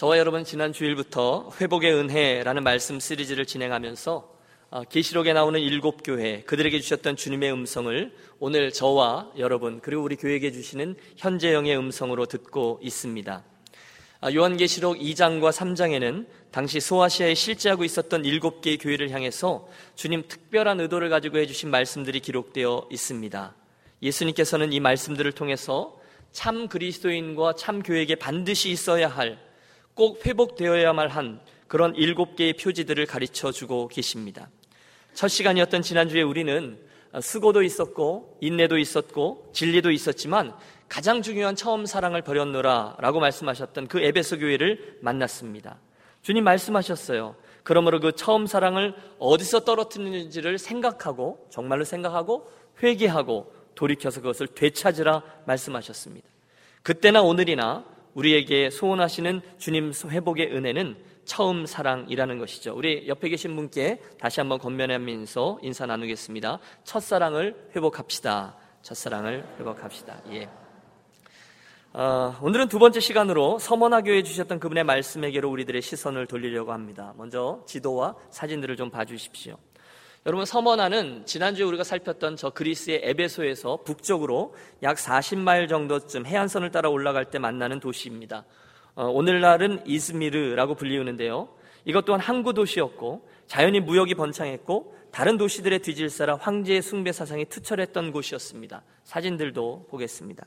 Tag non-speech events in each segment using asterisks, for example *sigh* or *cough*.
저와 여러분 지난 주일부터 회복의 은혜라는 말씀 시리즈를 진행하면서 어, 계시록에 나오는 일곱 교회 그들에게 주셨던 주님의 음성을 오늘 저와 여러분 그리고 우리 교회에게 주시는 현재형의 음성으로 듣고 있습니다. 아, 요한계시록 2장과 3장에는 당시 소아시아에 실제하고 있었던 일곱 개의 교회를 향해서 주님 특별한 의도를 가지고 해주신 말씀들이 기록되어 있습니다. 예수님께서는 이 말씀들을 통해서 참 그리스도인과 참 교회에게 반드시 있어야 할 꼭 회복되어야만 한 그런 일곱 개의 표지들을 가르쳐 주고 계십니다. 첫 시간이었던 지난주에 우리는 수고도 있었고, 인내도 있었고, 진리도 있었지만 가장 중요한 처음 사랑을 버렸노라 라고 말씀하셨던 그 에베소 교회를 만났습니다. 주님 말씀하셨어요. 그러므로 그 처음 사랑을 어디서 떨어뜨리는지를 생각하고, 정말로 생각하고, 회개하고, 돌이켜서 그것을 되찾으라 말씀하셨습니다. 그때나 오늘이나 우리에게 소원하시는 주님 회복의 은혜는 처음 사랑이라는 것이죠. 우리 옆에 계신 분께 다시 한번 건면하면서 인사 나누겠습니다. 첫사랑을 회복합시다. 첫사랑을 회복합시다. 예. 어, 오늘은 두 번째 시간으로 서머나교에 주셨던 그분의 말씀에게로 우리들의 시선을 돌리려고 합니다. 먼저 지도와 사진들을 좀 봐주십시오. 여러분 서머나는 지난주에 우리가 살폈던 저 그리스의 에베소에서 북쪽으로 약 40마일 정도쯤 해안선을 따라 올라갈 때 만나는 도시입니다. 어, 오늘날은 이즈미르라고 불리우는데요. 이것 또한 항구 도시였고 자연히 무역이 번창했고 다른 도시들의 뒤질사라 황제의 숭배 사상이 투철했던 곳이었습니다. 사진들도 보겠습니다.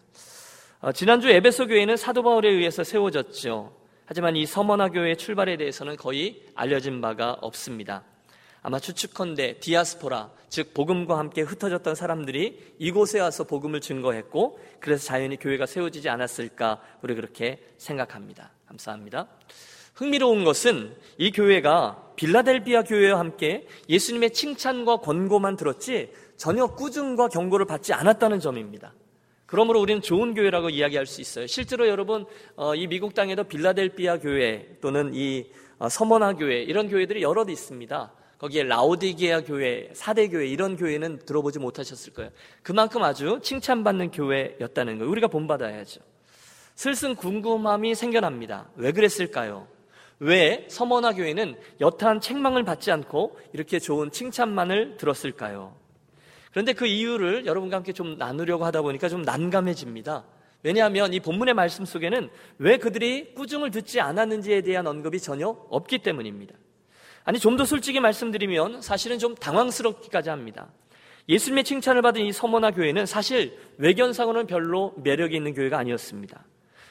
어, 지난주 에베소 교회는 사도 바울에 의해서 세워졌죠. 하지만 이 서머나 교회의 출발에 대해서는 거의 알려진 바가 없습니다. 아마 추측컨대 디아스포라, 즉 복음과 함께 흩어졌던 사람들이 이곳에 와서 복음을 증거했고 그래서 자연히 교회가 세워지지 않았을까 우리 그렇게 생각합니다. 감사합니다. 흥미로운 것은 이 교회가 빌라델비아 교회와 함께 예수님의 칭찬과 권고만 들었지 전혀 꾸중과 경고를 받지 않았다는 점입니다. 그러므로 우리는 좋은 교회라고 이야기할 수 있어요. 실제로 여러분 어, 이 미국 땅에도 빌라델비아 교회 또는 이 어, 서머나 교회 이런 교회들이 여럿 있습니다. 거기에 라오디게아 교회, 사대 교회 이런 교회는 들어보지 못하셨을 거예요. 그만큼 아주 칭찬받는 교회였다는 거예요. 우리가 본받아야죠. 슬슬 궁금함이 생겨납니다. 왜 그랬을까요? 왜 서머나 교회는 여타한 책망을 받지 않고 이렇게 좋은 칭찬만을 들었을까요? 그런데 그 이유를 여러분과 함께 좀 나누려고 하다 보니까 좀 난감해집니다. 왜냐하면 이 본문의 말씀 속에는 왜 그들이 꾸중을 듣지 않았는지에 대한 언급이 전혀 없기 때문입니다. 아니, 좀 더 솔직히 말씀드리면 사실은 좀 당황스럽기까지 합니다. 예수님의 칭찬을 받은 이 서머나 교회는 사실 외견상으로는 별로 매력이 있는 교회가 아니었습니다.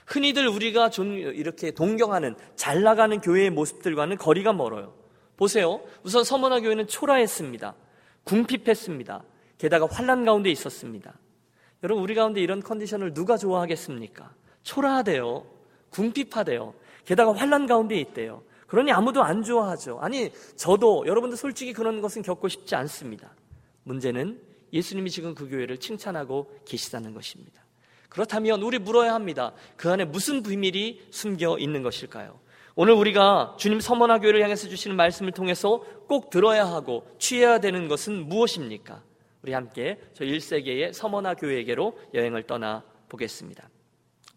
흔히들 우리가 좀 이렇게 동경하는 잘 나가는 교회의 모습들과는 거리가 멀어요. 보세요. 우선 서머나 교회는 초라했습니다. 궁핍했습니다. 게다가 환란 가운데 있었습니다. 여러분 우리 가운데 이런 컨디션을 누가 좋아하겠습니까? 초라하대요. 궁핍하대요. 게다가 환란 가운데 있대요. 그러니 아무도 안 좋아하죠. 아니, 저도 여러분들 솔직히 그런 것은 겪고 싶지 않습니다. 문제는 예수님이 지금 그 교회를 칭찬하고 계시다는 것입니다. 그렇다면 우리 물어야 합니다. 그 안에 무슨 비밀이 숨겨 있는 것일까요? 오늘 우리가 주님 서머나 교회를 향해서 주시는 말씀을 통해서 꼭 들어야 하고 취해야 되는 것은 무엇입니까? 우리 함께 저 1세기의 서머나 교회에게로 여행을 떠나 보겠습니다.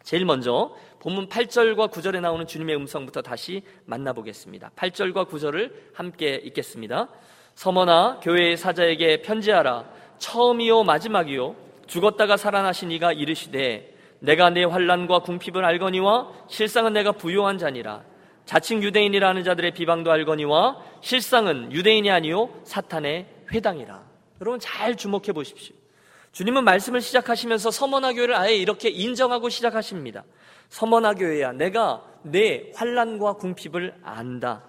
제일 먼저 본문 8절과 9절에 나오는 주님의 음성부터 다시 만나보겠습니다. 8절과 9절을 함께 읽겠습니다. 서머나 교회의 사자에게 편지하라. 처음이요 마지막이요 죽었다가 살아나신 이가 이르시되 내가 내 환란과 궁핍을 알거니와 실상은 내가 부요한 자니라. 자칭 유대인이라는 자들의 비방도 알거니와 실상은 유대인이 아니요 사탄의 회당이라. 여러분 잘 주목해 보십시오. 주님은 말씀을 시작하시면서 서머나 교회를 아예 이렇게 인정하고 시작하십니다. 서머나 교회야, 내가 내 환란과 궁핍을 안다.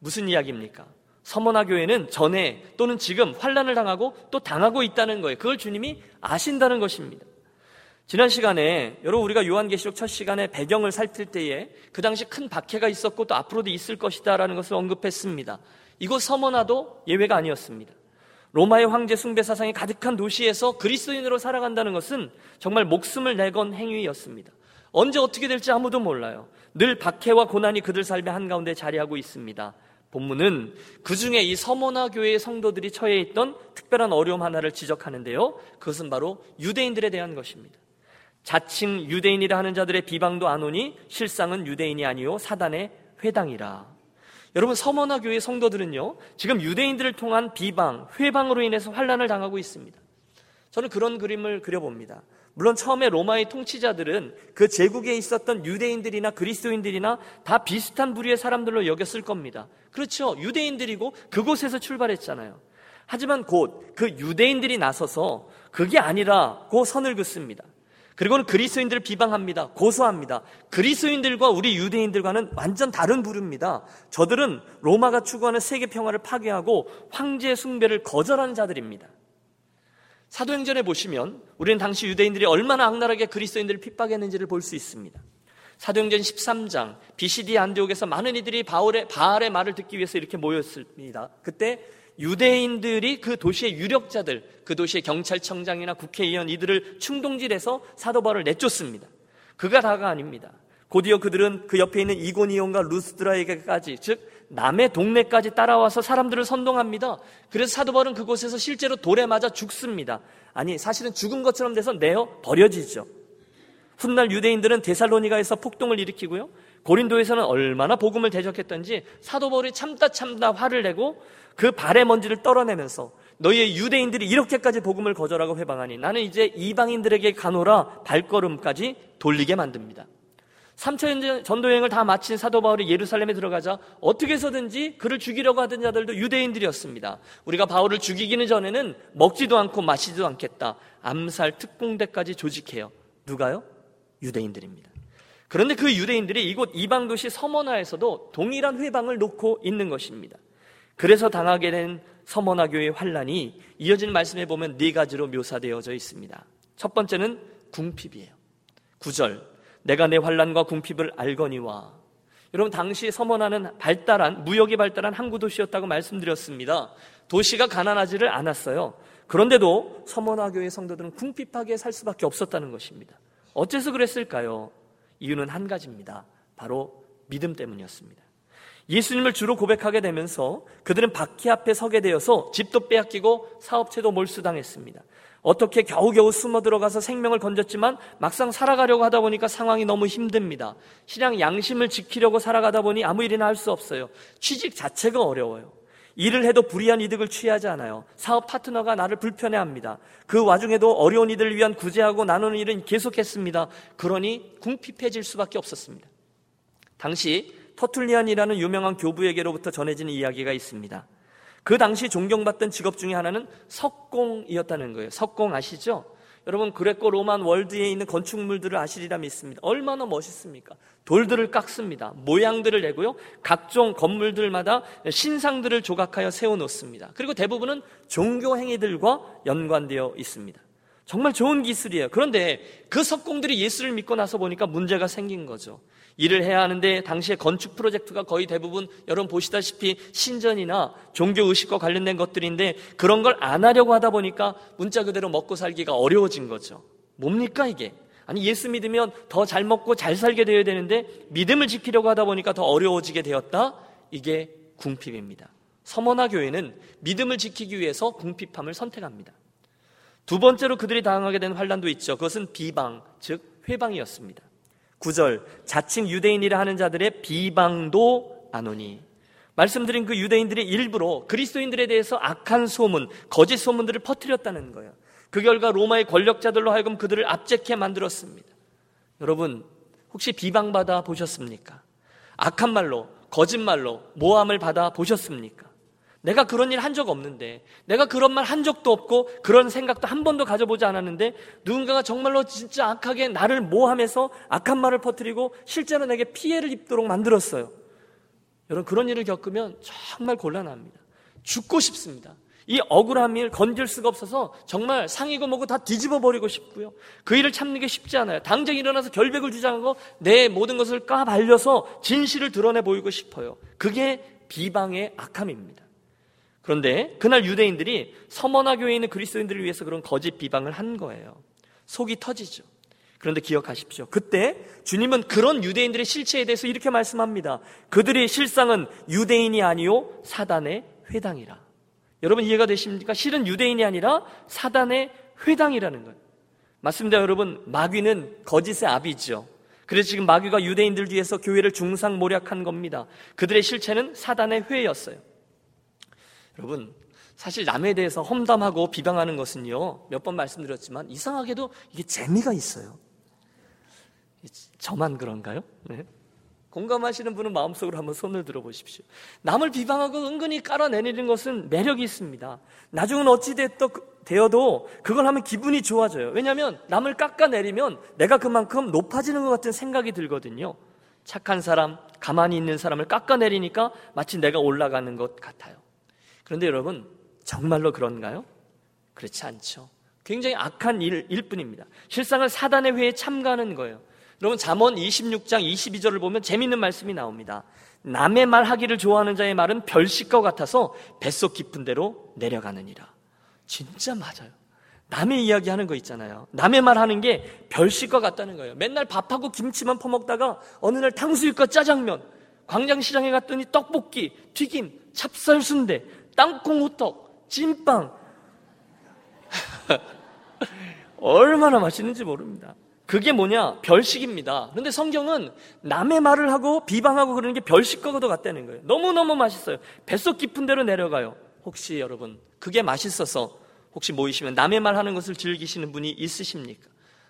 무슨 이야기입니까? 서머나 교회는 전에 또는 지금 환란을 당하고 또 당하고 있다는 거예요. 그걸 주님이 아신다는 것입니다. 지난 시간에 여러분 우리가 요한계시록 첫 시간에 배경을 살필 때에 그 당시 큰 박해가 있었고 또 앞으로도 있을 것이다라는 것을 언급했습니다. 이곳 서머나도 예외가 아니었습니다. 로마의 황제 숭배 사상이 가득한 도시에서 그리스도인으로 살아간다는 것은 정말 목숨을 내건 행위였습니다. 언제 어떻게 될지 아무도 몰라요. 늘 박해와 고난이 그들 삶의 한가운데 자리하고 있습니다. 본문은 그 중에 이 서모나 교회의 성도들이 처해 있던 특별한 어려움 하나를 지적하는데요. 그것은 바로 유대인들에 대한 것입니다. 자칭 유대인이라 하는 자들의 비방도 안 오니 실상은 유대인이 아니요 사단의 회당이라. 여러분 서머나 교회 성도들은요 지금 유대인들을 통한 비방, 회방으로 인해서 환란을 당하고 있습니다. 저는 그런 그림을 그려봅니다. 물론 처음에 로마의 통치자들은 그 제국에 있었던 유대인들이나 그리스도인들이나 다 비슷한 부류의 사람들로 여겼을 겁니다. 그렇죠. 유대인들이고 그곳에서 출발했잖아요. 하지만 곧 그 유대인들이 나서서 그게 아니라고 선을 긋습니다. 그리고는 그리스도인들을 비방합니다. 고소합니다. 그리스도인들과 우리 유대인들과는 완전 다른 부류입니다. 저들은 로마가 추구하는 세계 평화를 파괴하고 황제 숭배를 거절하는 자들입니다. 사도행전에 보시면 우리는 당시 유대인들이 얼마나 악랄하게 그리스도인들을 핍박했는지를 볼 수 있습니다. 사도행전 13장 BCD 안디옥에서 많은 이들이 바울의 바알의 말을 듣기 위해서 이렇게 모였습니다. 그때 유대인들이 그 도시의 유력자들, 그 도시의 경찰청장이나 국회의원 이들을 충동질해서 사도 바울을 내쫓습니다. 그가 다가 아닙니다. 곧이어 그들은 그 옆에 있는 이고니온과 루스드라에게까지 즉 남의 동네까지 따라와서 사람들을 선동합니다. 그래서 사도 바울은 그곳에서 실제로 돌에 맞아 죽습니다. 아니 사실은 죽은 것처럼 돼서 내어 버려지죠. 훗날 유대인들은 데살로니가에서 폭동을 일으키고요. 고린도에서는 얼마나 복음을 대적했던지 사도 바울이 참다 참다 화를 내고 그 발의 먼지를 떨어내면서 너희의 유대인들이 이렇게까지 복음을 거절하고 회방하니 나는 이제 이방인들에게 가노라 발걸음까지 돌리게 만듭니다. 3차 전도 여행을 다 마친 사도 바울이 예루살렘에 들어가자 어떻게 해서든지 그를 죽이려고 하던 자들도 유대인들이었습니다. 우리가 바울을 죽이기는 전에는 먹지도 않고 마시지도 않겠다. 암살 특공대까지 조직해요. 누가요? 유대인들입니다. 그런데 그 유대인들이 이곳 이방 도시 서머나에서도 동일한 회방을 놓고 있는 것입니다. 그래서 당하게 된 서머나 교회의 환란이 이어진 말씀에 보면 네 가지로 묘사되어져 있습니다. 첫 번째는 궁핍이에요. 9절 내가 내 환란과 궁핍을 알거니와 여러분 당시 서머나는 발달한 무역이 발달한 항구 도시였다고 말씀드렸습니다. 도시가 가난하지를 않았어요. 그런데도 서머나 교회 성도들은 궁핍하게 살 수밖에 없었다는 것입니다. 어째서 그랬을까요? 이유는 한 가지입니다. 바로 믿음 때문이었습니다. 예수님을 주로 고백하게 되면서 그들은 바퀴 앞에 서게 되어서 집도 빼앗기고 사업체도 몰수당했습니다. 어떻게 겨우겨우 숨어 들어가서 생명을 건졌지만 막상 살아가려고 하다 보니까 상황이 너무 힘듭니다. 신앙 양심을 지키려고 살아가다 보니 아무 일이나 할 수 없어요. 취직 자체가 어려워요. 일을 해도 불이한 이득을 취하지 않아요. 사업 파트너가 나를 불편해합니다. 그 와중에도 어려운 이들을 위한 구제하고 나누는 일은 계속했습니다. 그러니 궁핍해질 수밖에 없었습니다. 당시 터툴리안이라는 유명한 교부에게로부터 전해지는 이야기가 있습니다. 그 당시 존경받던 직업 중에 하나는 석공이었다는 거예요. 석공 아시죠? 여러분 그레코 로만 월드에 있는 건축물들을 아시리라 믿습니다. 얼마나 멋있습니까? 돌들을 깎습니다. 모양들을 내고요. 각종 건물들마다 신상들을 조각하여 세워 놓습니다. 그리고 대부분은 종교 행위들과 연관되어 있습니다. 정말 좋은 기술이에요. 그런데 그 석공들이 예수를 믿고 나서 보니까 문제가 생긴 거죠. 일을 해야 하는데 당시에 건축 프로젝트가 거의 대부분 여러분 보시다시피 신전이나 종교 의식과 관련된 것들인데 그런 걸 안 하려고 하다 보니까 문자 그대로 먹고 살기가 어려워진 거죠. 뭡니까 이게? 아니 예수 믿으면 더 잘 먹고 잘 살게 되어야 되는데 믿음을 지키려고 하다 보니까 더 어려워지게 되었다. 이게 궁핍입니다. 서머나 교회는 믿음을 지키기 위해서 궁핍함을 선택합니다. 두 번째로 그들이 당하게 된 환란도 있죠. 그것은 비방, 즉 회방이었습니다. 9절 자칭 유대인이라 하는 자들의 비방도 안오니 말씀드린 그 유대인들이 일부러 그리스도인들에 대해서 악한 소문, 거짓 소문들을 퍼뜨렸다는 거예요. 그 결과 로마의 권력자들로 하여금 그들을 압제케 만들었습니다. 여러분, 혹시 비방받아 보셨습니까? 악한 말로, 거짓말로 모함을 받아 보셨습니까? 내가 그런 일 한 적 없는데, 내가 그런 말 한 적도 없고, 그런 생각도 한 번도 가져보지 않았는데, 누군가가 정말로 진짜 악하게 나를 모함해서 악한 말을 퍼뜨리고, 실제로 내게 피해를 입도록 만들었어요. 여러분, 그런 일을 겪으면 정말 곤란합니다. 죽고 싶습니다. 이 억울함을 일 건질 수가 없어서 정말 상이고 뭐고 다 뒤집어 버리고 싶고요. 그 일을 참는 게 쉽지 않아요. 당장 일어나서 결백을 주장하고 내 모든 것을 까발려서 진실을 드러내 보이고 싶어요. 그게 비방의 악함입니다. 그런데 그날 유대인들이 서머나 교회에 있는 그리스도인들을 위해서 그런 거짓 비방을 한 거예요. 속이 터지죠. 그런데 기억하십시오. 그때 주님은 그런 유대인들의 실체에 대해서 이렇게 말씀합니다. 그들의 실상은 유대인이 아니요 사단의 회당이라. 여러분 이해가 되십니까? 실은 유대인이 아니라 사단의 회당이라는 거예요. 맞습니다, 여러분. 마귀는 거짓의 아비죠. 그래서 지금 마귀가 유대인들 뒤에서 교회를 중상 모략한 겁니다. 그들의 실체는 사단의 회였어요. 여러분, 사실 남에 대해서 험담하고 비방하는 것은요, 몇 번 말씀드렸지만 이상하게도 이게 재미가 있어요. 저만 그런가요? 네. 공감하시는 분은 마음속으로 한번 손을 들어보십시오. 남을 비방하고 은근히 깔아내리는 것은 매력이 있습니다. 나중은 어찌되어도 그걸 하면 기분이 좋아져요. 왜냐하면 남을 깎아내리면 내가 그만큼 높아지는 것 같은 생각이 들거든요. 착한 사람, 가만히 있는 사람을 깎아내리니까 마치 내가 올라가는 것 같아요. 그런데 여러분, 정말로 그런가요? 그렇지 않죠. 굉장히 악한 일, 일 뿐입니다. 실상은 사단의 회에 참가하는 거예요. 여러분 잠언 26장 22절을 보면 재밌는 말씀이 나옵니다. 남의 말 하기를 좋아하는 자의 말은 별식과 같아서 뱃속 깊은 데로 내려가느니라. 진짜 맞아요. 남의 이야기 하는 거 있잖아요. 남의 말 하는 게 별식과 같다는 거예요. 맨날 밥하고 김치만 퍼먹다가 어느 날 탕수육과 짜장면, 광장시장에 갔더니 떡볶이, 튀김, 찹쌀순대, 땅콩 호떡, 찐빵. *laughs* 얼마나 맛있는지 모릅니다. 그게 뭐냐? 별식입니다. 그런데 성경은 남의 말을 하고 비방하고 그러는 게 별식과도 같다는 거예요. 너무너무 맛있어요. 뱃속 깊은 데로 내려가요. 혹시 여러분, 그게 맛있어서 혹시 모이시면 남의 말 하는 것을 즐기시는 분이 있으십니까?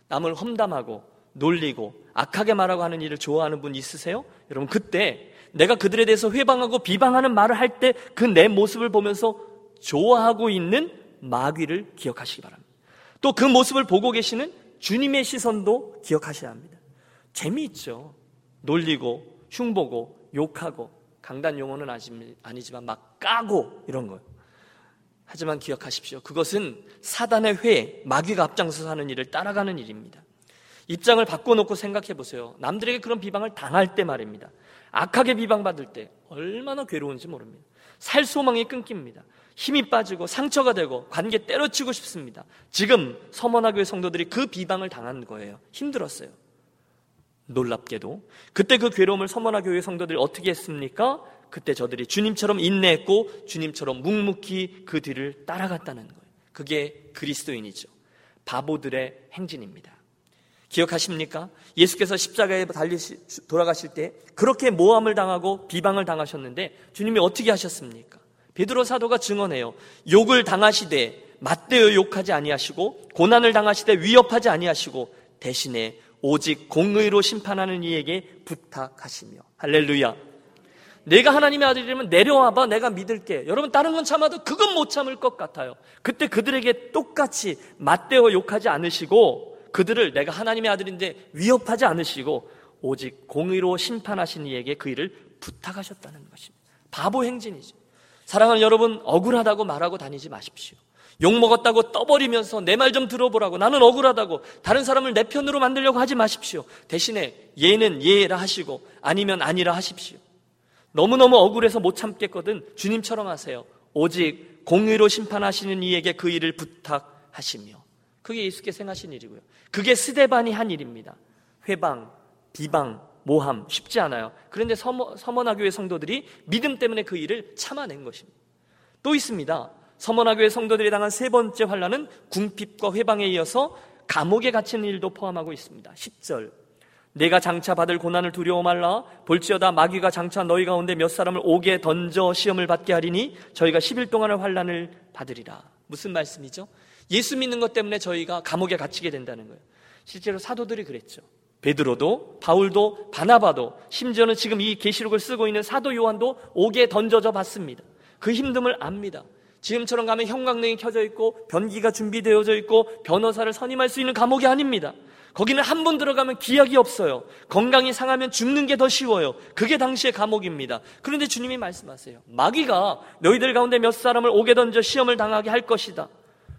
남을 험담하고 놀리고 악하게 말하고 하는 일을 좋아하는 분 있으세요? 여러분, 그때 내가 그들에 대해서 회방하고 비방하는 말을 할 때 그 내 모습을 보면서 좋아하고 있는 마귀를 기억하시기 바랍니다. 또 그 모습을 보고 계시는 주님의 시선도 기억하셔야 합니다. 재미있죠. 놀리고, 흉보고, 욕하고, 강단 용어는 아니지만 막 까고 이런 거예요. 하지만 기억하십시오. 그것은 사단의 회, 마귀가 앞장서서 하는 일을 따라가는 일입니다. 입장을 바꿔놓고 생각해 보세요. 남들에게 그런 비방을 당할 때 말입니다. 악하게 비방받을 때 얼마나 괴로운지 모릅니다. 살 소망이 끊깁니다. 힘이 빠지고 상처가 되고 관계 때려치고 싶습니다. 지금 서머나교회 성도들이 그 비방을 당한 거예요. 힘들었어요. 놀랍게도 그때 그 괴로움을 서머나교회 성도들이 어떻게 했습니까? 그때 저들이 주님처럼 인내했고 주님처럼 묵묵히 그 뒤를 따라갔다는 거예요. 그게 그리스도인이죠. 바보들의 행진입니다. 기억하십니까? 예수께서 십자가에 달리시, 돌아가실 때 그렇게 모함을 당하고 비방을 당하셨는데 주님이 어떻게 하셨습니까? 베드로 사도가 증언해요. 욕을 당하시되 맞대어 욕하지 아니하시고 고난을 당하시되 위협하지 아니하시고 대신에 오직 공의로 심판하는 이에게 부탁하시며 할렐루야. 내가 하나님의 아들이라면 내려와봐 내가 믿을게. 여러분 다른 건 참아도 그건 못 참을 것 같아요. 그때 그들에게 똑같이 맞대어 욕하지 않으시고 그들을 내가 하나님의 아들인데 위협하지 않으시고 오직 공의로 심판하신 이에게 그 일을 부탁하셨다는 것입니다. 바보 행진이죠. 사랑하는 여러분, 억울하다고 말하고 다니지 마십시오. 욕 먹었다고 떠버리면서 내 말 좀 들어보라고 나는 억울하다고 다른 사람을 내 편으로 만들려고 하지 마십시오. 대신에 예는 예라 하시고 아니면 아니라 하십시오. 너무너무 억울해서 못 참겠거든 주님처럼 하세요. 오직 공의로 심판하시는 이에게 그 일을 부탁하시며 그게 예수께서 행하신 일이고요. 그게 스데반이 한 일입니다. 훼방, 비방, 모함 쉽지 않아요. 그런데 서머, 서머나교회 성도들이 믿음 때문에 그 일을 참아낸 것입니다. 또 있습니다. 서머나교회 성도들이 당한 세 번째 환란은 궁핍과 훼방에 이어서 감옥에 갇히는 일도 포함하고 있습니다. 10절. 네가 장차 받을 고난을 두려워 말라 볼지어다 마귀가 장차 너희 가운데 몇 사람을 옥에 던져 시험을 받게 하리니 저희가 10일 동안의 환란을 받으리라. 무슨 말씀이죠? 예수 믿는 것 때문에 저희가 감옥에 갇히게 된다는 거예요. 실제로 사도들이 그랬죠. 베드로도 바울도 바나바도 심지어는 지금 이 계시록을 쓰고 있는 사도 요한도 옥에 던져져 봤습니다. 그 힘듦을 압니다. 지금처럼 가면 형광등이 켜져 있고 변기가 준비되어져 있고 변호사를 선임할 수 있는 감옥이 아닙니다. 거기는 한 번 들어가면 기약이 없어요. 건강이 상하면 죽는 게 더 쉬워요. 그게 당시의 감옥입니다. 그런데 주님이 말씀하세요. 마귀가 너희들 가운데 몇 사람을 옥에 던져 시험을 당하게 할 것이다.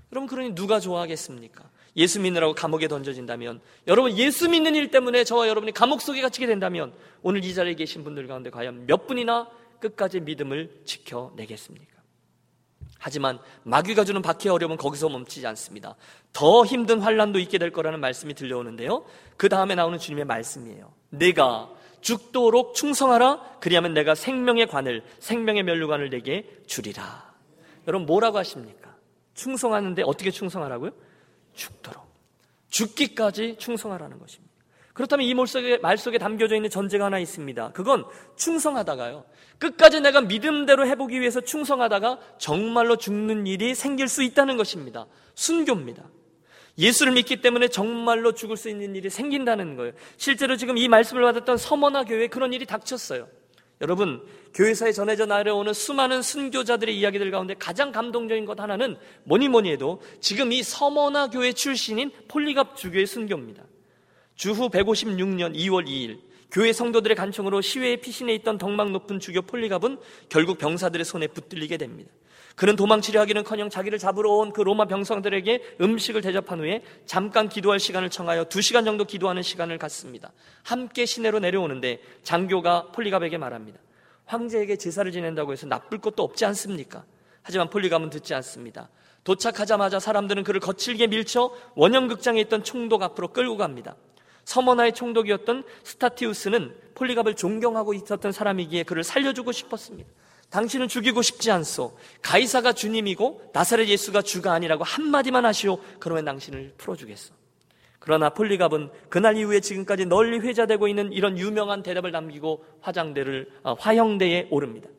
그럼 그러니 누가 좋아하겠습니까? 예수 믿느라고 감옥에 던져진다면 여러분 예수 믿는 일 때문에 저와 여러분이 감옥 속에 갇히게 된다면 오늘 이 자리에 계신 분들 가운데 과연 몇 분이나 끝까지 믿음을 지켜내겠습니까? 하지만 마귀가 주는 박해 어려움은 거기서 멈추지 않습니다. 더 힘든 환란도 있게 될 거라는 말씀이 들려오는데요. 그 다음에 나오는 주님의 말씀이에요. 내가 죽도록 충성하라 그리하면 내가 생명의 관을 생명의 면류관을 내게 주리라. 여러분 뭐라고 하십니까? 충성하는데 어떻게 충성하라고요? 죽도록. 죽기까지 충성하라는 것입니다. 그렇다면 이 말 속에, 말 속에 담겨져 있는 전제가 하나 있습니다. 그건 충성하다가요. 끝까지 내가 믿음대로 해보기 위해서 충성하다가 정말로 죽는 일이 생길 수 있다는 것입니다. 순교입니다. 예수를 믿기 때문에 정말로 죽을 수 있는 일이 생긴다는 거예요. 실제로 지금 이 말씀을 받았던 서머나 교회에 그런 일이 닥쳤어요. 여러분, 교회사에 전해져 나려오는 수많은 순교자들의 이야기들 가운데 가장 감동적인 것 하나는 뭐니 뭐니 해도 지금 이 서머나 교회 출신인 폴리갑 주교의 순교입니다. 주후 156년 2월 2일 교회 성도들의 간청으로 시외에 피신해 있던 덕망 높은 주교 폴리갑은 결국 병사들의 손에 붙들리게 됩니다. 그는 도망치려 하기는커녕 자기를 잡으러 온 그 로마 병성들에게 음식을 대접한 후에 잠깐 기도할 시간을 청하여 두 시간 정도 기도하는 시간을 갖습니다. 함께 시내로 내려오는데 장교가 폴리갑에게 말합니다. 황제에게 제사를 지낸다고 해서 나쁠 것도 없지 않습니까? 하지만 폴리갑은 듣지 않습니다. 도착하자마자 사람들은 그를 거칠게 밀쳐 원형극장에 있던 총독 앞으로 끌고 갑니다. 서머나의 총독이었던 스타티우스는 폴리갑을 존경하고 있었던 사람이기에 그를 살려주고 싶었습니다. 당신은 죽이고 싶지 않소. 가이사가 주님이고 나사렛 예수가 주가 아니라고 한마디만 하시오. 그러면 당신을 풀어주겠어. 그러나 폴리갑은 그날 이후에 지금까지 널리 회자되고 있는 이런 유명한 대답을 남기고 화장대를 어, 화형대에 오릅니다.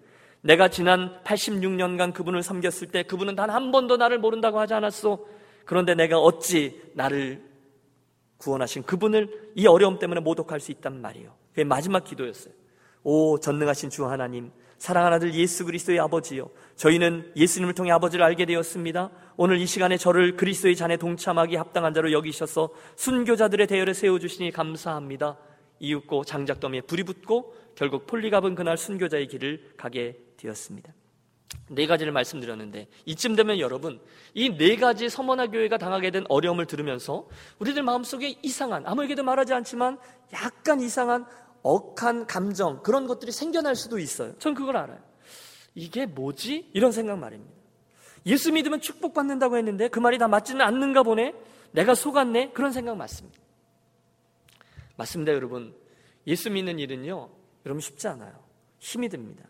내가 지난 86년간 그분을 섬겼을 때 그분은 단 한 번도 나를 모른다고 하지 않았소. 그런데 내가 어찌 나를 구원하신 그분을 이 어려움 때문에 모독할 수 있단 말이에요. 그게 마지막 기도였어요. 오 전능하신 주 하나님, 사랑하는 아들 예수 그리스도의 아버지요. 저희는 예수님을 통해 아버지를 알게 되었습니다. 오늘 이 시간에 저를 그리스도의 잔에 동참하기 합당한 자로 여기셔서 순교자들의 대열에 세워주시니 감사합니다. 이윽고 장작더미에 불이 붙고 결국 폴리갑은 그날 순교자의 길을 가게 되었습니다. 네 가지를 말씀드렸는데 이쯤 되면 여러분 이 네 가지 서머나 교회가 당하게 된 어려움을 들으면서 우리들 마음속에 이상한 아무에게도 말하지 않지만 약간 이상한 억한 감정 그런 것들이 생겨날 수도 있어요. 전 그걸 알아요. 이게 뭐지? 이런 생각 말입니다. 예수 믿으면 축복받는다고 했는데 그 말이 다 맞지는 않는가 보네. 내가 속았네. 그런 생각 맞습니다. 맞습니다, 여러분. 예수 믿는 일은요. 여러분 쉽지 않아요. 힘이 듭니다.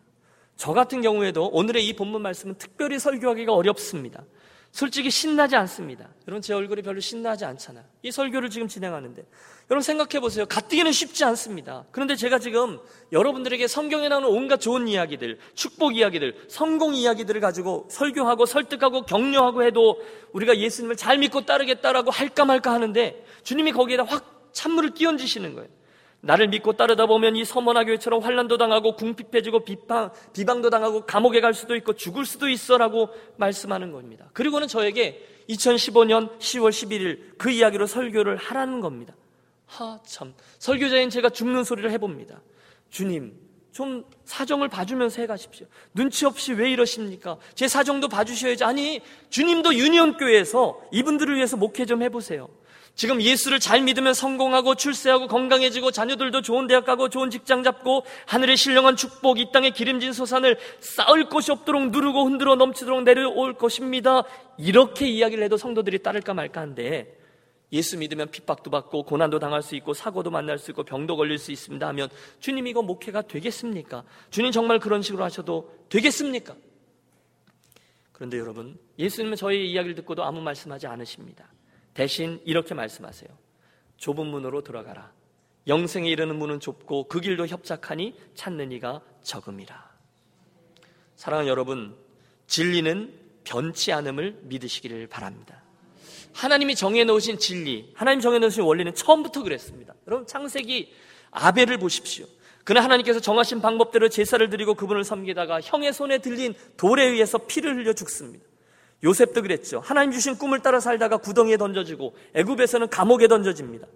저 같은 경우에도 오늘의 이 본문 말씀은 특별히 설교하기가 어렵습니다. 솔직히 신나지 않습니다. 여러분 제 얼굴이 별로 신나지 않잖아요. 이 설교를 지금 진행하는데 여러분 생각해 보세요. 가뜩이는 쉽지 않습니다. 그런데 제가 지금 여러분들에게 성경에 나오는 온갖 좋은 이야기들, 축복 이야기들, 성공 이야기들을 가지고 설교하고 설득하고 격려하고 해도 우리가 예수님을 잘 믿고 따르겠다라고 할까 말까 하는데 주님이 거기에다 확 찬물을 끼얹으시는 거예요. 나를 믿고 따르다 보면 이 서머나 교회처럼 환란도 당하고 궁핍해지고 비방, 비방도 당하고 감옥에 갈 수도 있고 죽을 수도 있어라고 말씀하는 겁니다. 그리고는 저에게 2015년 10월 11일 그 이야기로 설교를 하라는 겁니다. 하, 참. 설교자인 제가 죽는 소리를 해봅니다. 주님, 좀 사정을 봐주면서 해가십시오. 눈치 없이 왜 이러십니까? 제 사정도 봐주셔야지. 아니, 주님도 유니온교회에서 이분들을 위해서 목회 좀 해보세요. 지금 예수를 잘 믿으면 성공하고 출세하고 건강해지고 자녀들도 좋은 대학 가고 좋은 직장 잡고 하늘의 신령한 축복 이 땅의 기름진 소산을 쌓을 곳이 없도록 누르고 흔들어 넘치도록 내려올 것입니다. 이렇게 이야기를 해도 성도들이 따를까 말까 한데 예수 믿으면 핍박도 받고 고난도 당할 수 있고 사고도 만날 수 있고 병도 걸릴 수 있습니다 하면 주님 이거 목회가 되겠습니까? 주님 정말 그런 식으로 하셔도 되겠습니까? 그런데 여러분 예수님은 저희 이야기를 듣고도 아무 말씀하지 않으십니다. 대신 이렇게 말씀하세요. 좁은 문으로 들어가라. 영생에 이르는 문은 좁고 그 길도 협착하니 찾는 이가 적음이라. 사랑하는 여러분, 진리는 변치 않음을 믿으시기를 바랍니다. 하나님이 정해놓으신 진리, 하나님 정해놓으신 원리는 처음부터 그랬습니다. 여러분, 창세기 아벨을 보십시오. 그는 하나님께서 정하신 방법대로 제사를 드리고 그분을 섬기다가 형의 손에 들린 돌에 의해서 피를 흘려 죽습니다. 요셉도 그랬죠. 하나님 주신 꿈을 따라 살다가 구덩이에 던져지고 애굽에서는 감옥에 던져집니다.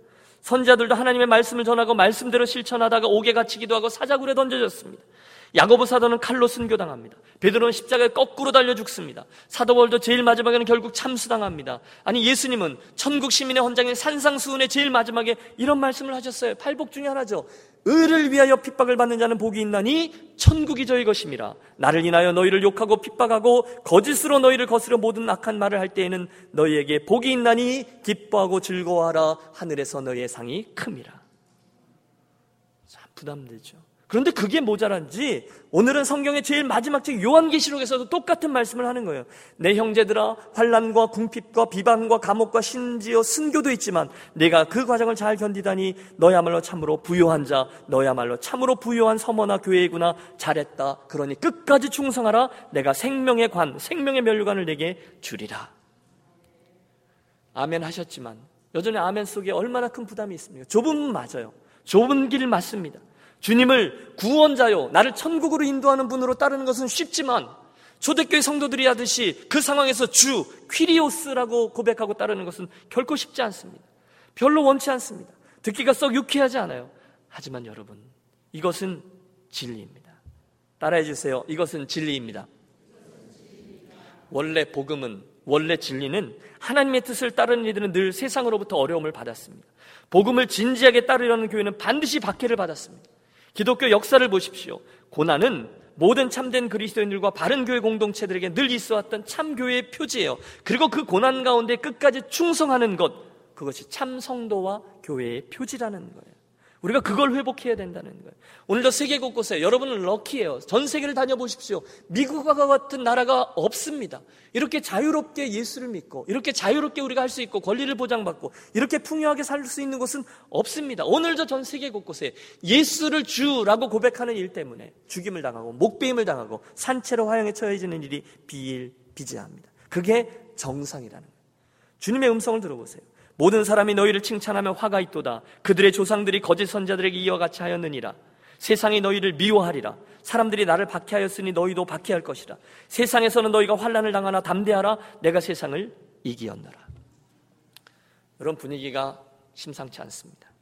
선자들도 하나님의 말씀을 전하고 말씀대로 실천하다가 옥에 갇히기도 하고 사자굴에 던져졌습니다. 야고보 사도는 칼로 순교당합니다. 베드로는 십자가에 거꾸로 달려 죽습니다. 사도 월도 제일 마지막에는 결국 참수당합니다. 아니 예수님은 천국 시민의 헌장인 산상수훈의 제일 마지막에 이런 말씀을 하셨어요. 팔복 중에 하나죠. 의를 위하여 핍박을 받는 자는 복이 있나니 천국이 저희 것임이라. 나를 인하여 너희를 욕하고 핍박하고 거짓으로 너희를 거스려 모든 악한 말을 할 때에는 너희에게 복이 있나니 기뻐하고 즐거워하라. 하늘에서 너희의 상이 큼이라. 참 부담되죠. 그런데 그게 모자란지 오늘은 성경의 제일 마지막 책 요한계시록에서도 똑같은 말씀을 하는 거예요. 내 형제들아 환란과 궁핍과 비방과 감옥과 심지어 순교도 있지만 내가 그 과정을 잘 견디다니 너야말로 참으로 부요한 자 너야말로 참으로 부요한 서머나 교회구나 잘했다. 그러니 끝까지 충성하라. 내가 생명의 관 생명의 면류관을 내게 주리라. 아멘 하셨지만 여전히 아멘 속에 얼마나 큰 부담이 있습니까? 좁은 맞아요. 좁은 길 맞습니다. 주님을 구원자요, 나를 천국으로 인도하는 분으로 따르는 것은 쉽지만 초대교회 성도들이 하듯이 그 상황에서 주, 퀴리오스라고 고백하고 따르는 것은 결코 쉽지 않습니다. 별로 원치 않습니다. 듣기가 썩 유쾌하지 않아요. 하지만 여러분, 이것은 진리입니다. 따라해 주세요. 이것은 진리입니다. 원래 복음은, 원래 진리는 하나님의 뜻을 따르는 이들은 늘 세상으로부터 어려움을 받았습니다. 복음을 진지하게 따르려는 교회는 반드시 박해를 받았습니다. 기독교 역사를 보십시오. 고난은 모든 참된 그리스도인들과 바른 교회 공동체들에게 늘 있어 왔던 참교회의 표지예요. 그리고 그 고난 가운데 끝까지 충성하는 것, 그것이 참 성도와 교회의 표지라는 거예요. 우리가 그걸 회복해야 된다는 거예요. 오늘도 세계 곳곳에 여러분은 럭키예요. 전 세계를 다녀보십시오. 미국과 같은 나라가 없습니다. 이렇게 자유롭게 예수를 믿고 이렇게 자유롭게 우리가 할 수 있고 권리를 보장받고 이렇게 풍요하게 살 수 있는 곳은 없습니다. 오늘도 전 세계 곳곳에 예수를 주라고 고백하는 일 때문에 죽임을 당하고 목배임을 당하고 산채로 화형에 처해지는 일이 비일비재합니다. 그게 정상이라는 거예요. 주님의 음성을 들어보세요. 모든 사람이 너희를 칭찬하며 화가 있도다. 그들의 조상들이 거짓 선자들에게 이와 같이 하였느니라. 세상이 너희를 미워하리라. 사람들이 나를 박해하였으니 너희도 박해할 것이라. 세상에서는 너희가 환란을 당하나 담대하라. 내가 세상을 이기었노라. 이런 분위기가 심상치 않습니다.